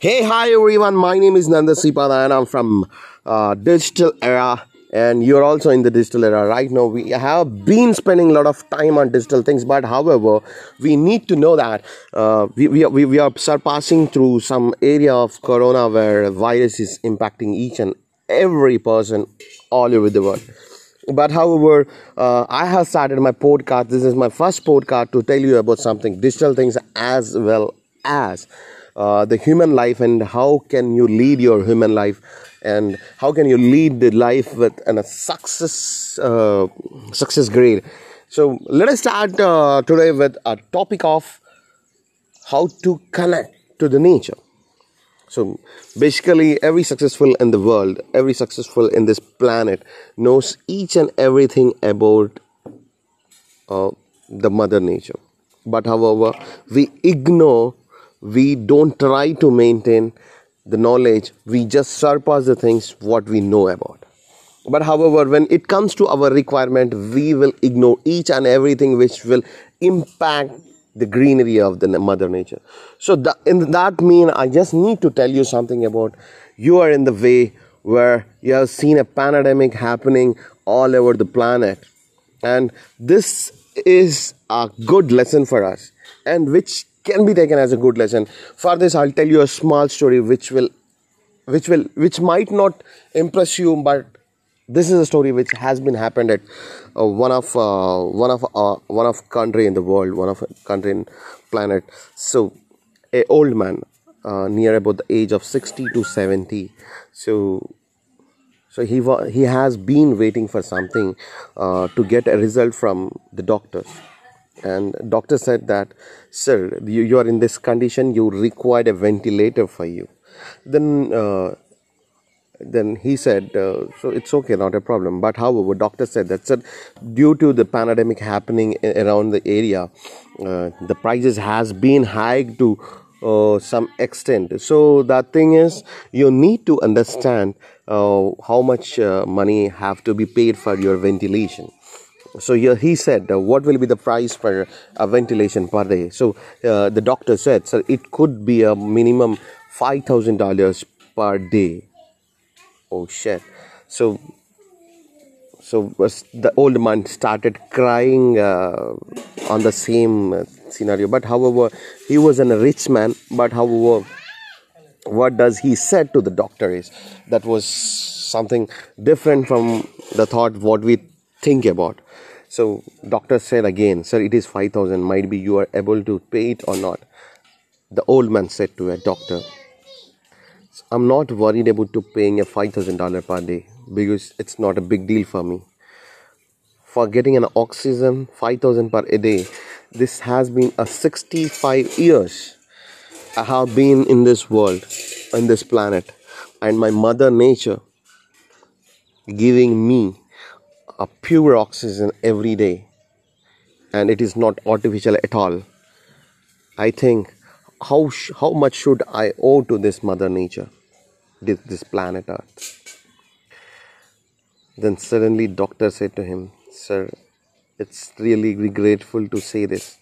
Hey, hi everyone. My name is Nanda Sipada and I'm from uh, Digital Era. And you're also in the digital era right now. We have been spending a lot of time on digital things, but however, we need to know that uh, we, we, we are surpassing through some area of corona where virus is impacting each and every person all over the world but however uh, i have started my podcast this is my first podcast to tell you about something digital things as well as uh, the human life and how can you lead your human life and how can you lead the life with a success uh, success grade. So let us start uh, today with a topic of how to connect to the nature. So basically every successful in the world every successful in this planet knows each and everything about uh, the mother nature. But however we ignore we don't try to maintain the knowledge we just surpass the things what we know about. But however when it comes to our requirement we will ignore each and everything which will impact the greenery of the mother nature. So that, in that mean i just need to tell you something about you are in the way where you have seen a pandemic happening all over the planet. And this is a good lesson for us and which can be taken as a good lesson. For this i'll tell you a small story which will which will which might not impress you but this is a story which has been happened at uh, one of uh, one of uh, one of country in the world one of country in planet. So a old man uh, near about the age of 60 to 70 so so he wa- he has been waiting for something uh, to get a result from the doctors and doctor said that sir you, you are in this condition you require a ventilator for you. Then uh, then he said uh, so it's okay not a problem. But however doctor said that said due to the pandemic happening around the area uh, the prices has been hiked to uh, some extent. So that thing is you need to understand uh, how much uh, money have to be paid for your ventilation so here he said uh, what will be the price for a ventilation per day? So uh, the doctor said so it could be a minimum $5000 per day. Oh shit. So so the old man started crying uh, on the same scenario. But however he was a rich man. But however what does he said to the doctor is that was something different from the thought what we think about. So doctor said again sir it is 5000 might be you are able to pay it or not. The old man said to a doctor i'm not worried about to paying a $5000 per day because it's not a big deal for me. For getting an oxygen 5000 per day this has been a 65 years i have been in this world in this planet. And my mother nature giving me a pure oxygen every day and it is not artificial at all. I think how sh- how much should i owe to this mother nature this, this planet earth? Then suddenly doctor said to him sir it's really grateful to say this.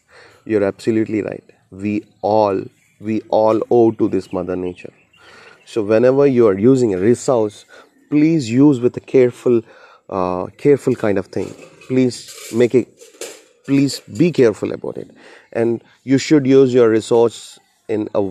You're absolutely right. We all we all owe to this mother nature. So whenever you are using a resource please use with a careful uh, careful kind of thing. Please make it please be careful about it. And you should use your resource in a